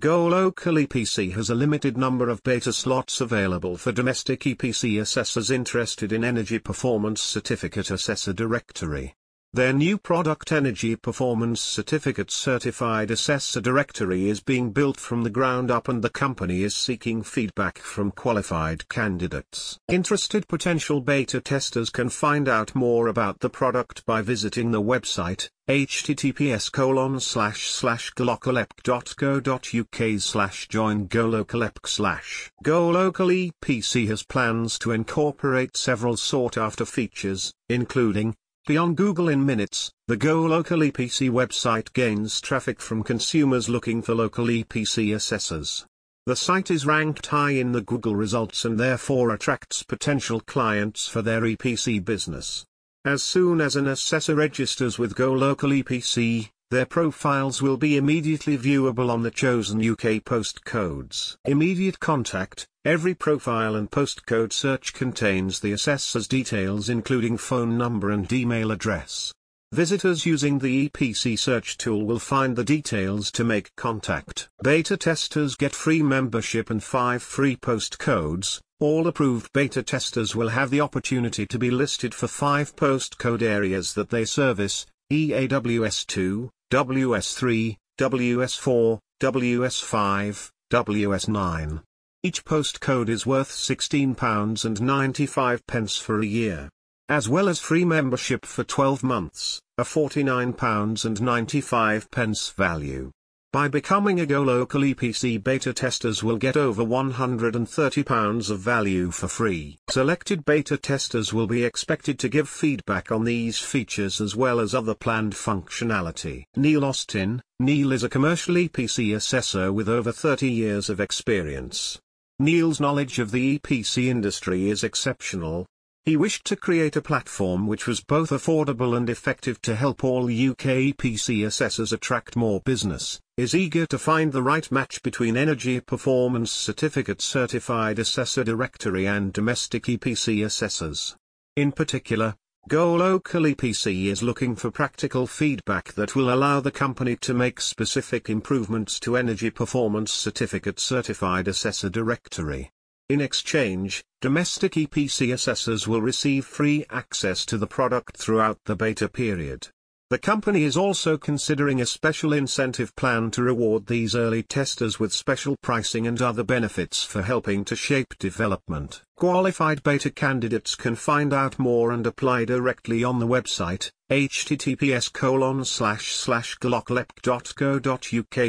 Go Local EPC has a limited number of beta slots available for domestic EPC assessors interested in Energy Performance Certificate Assessor Directory. Their new product Energy Performance Certificate Certified Assessor Directory is being built from the ground up and the company is seeking feedback from qualified candidates. Interested potential beta testers can find out more about the product by visiting the website, https colon slash slash golocalepc.co.uk slash join golocalepc slash. GoLocal EPC has plans to incorporate several sought after features, including, Beyond Google in minutes, the Go Local EPC website gains traffic from consumers looking for local EPC assessors. The site is ranked high in the Google results and therefore attracts potential clients for their EPC business. As soon as an assessor registers with Go Local EPC, their profiles will be immediately viewable on the chosen UK postcodes. Immediate contact, every profile and postcode search contains the assessor's details including phone number and email address. Visitors using the EPC search tool will find the details to make contact. Beta testers get free membership and 5 free postcodes. All approved beta testers will have the opportunity to be listed for 5 postcode areas that they service, EAWS2, WS3, WS4, WS5, WS9. Each postcode is worth £16.95 for a year. As well as free membership for 12 months, a £49.95 value. By becoming a Go Local EPC beta testers will get over £130 of value for free. Selected beta testers will be expected to give feedback on these features as well as other planned functionality. Neil Austin, Neil is a commercial EPC assessor with over 30 years of experience. Neil's knowledge of the EPC industry is exceptional, he wished to create a platform which was both affordable and effective to help all UK EPC assessors attract more business, is eager to find the right match between Energy Performance Certificate Certified Assessor Directory and domestic EPC assessors. In particular, Go Local EPC is looking for practical feedback that will allow the company to make specific improvements to Energy Performance Certificate Certified Assessor Directory. In exchange, domestic EPC assessors will receive free access to the product throughout the beta period. The company is also considering a special incentive plan to reward these early testers with special pricing and other benefits for helping to shape development. Qualified beta candidates can find out more and apply directly on the website, https colon slash slash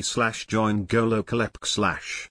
slash join slash.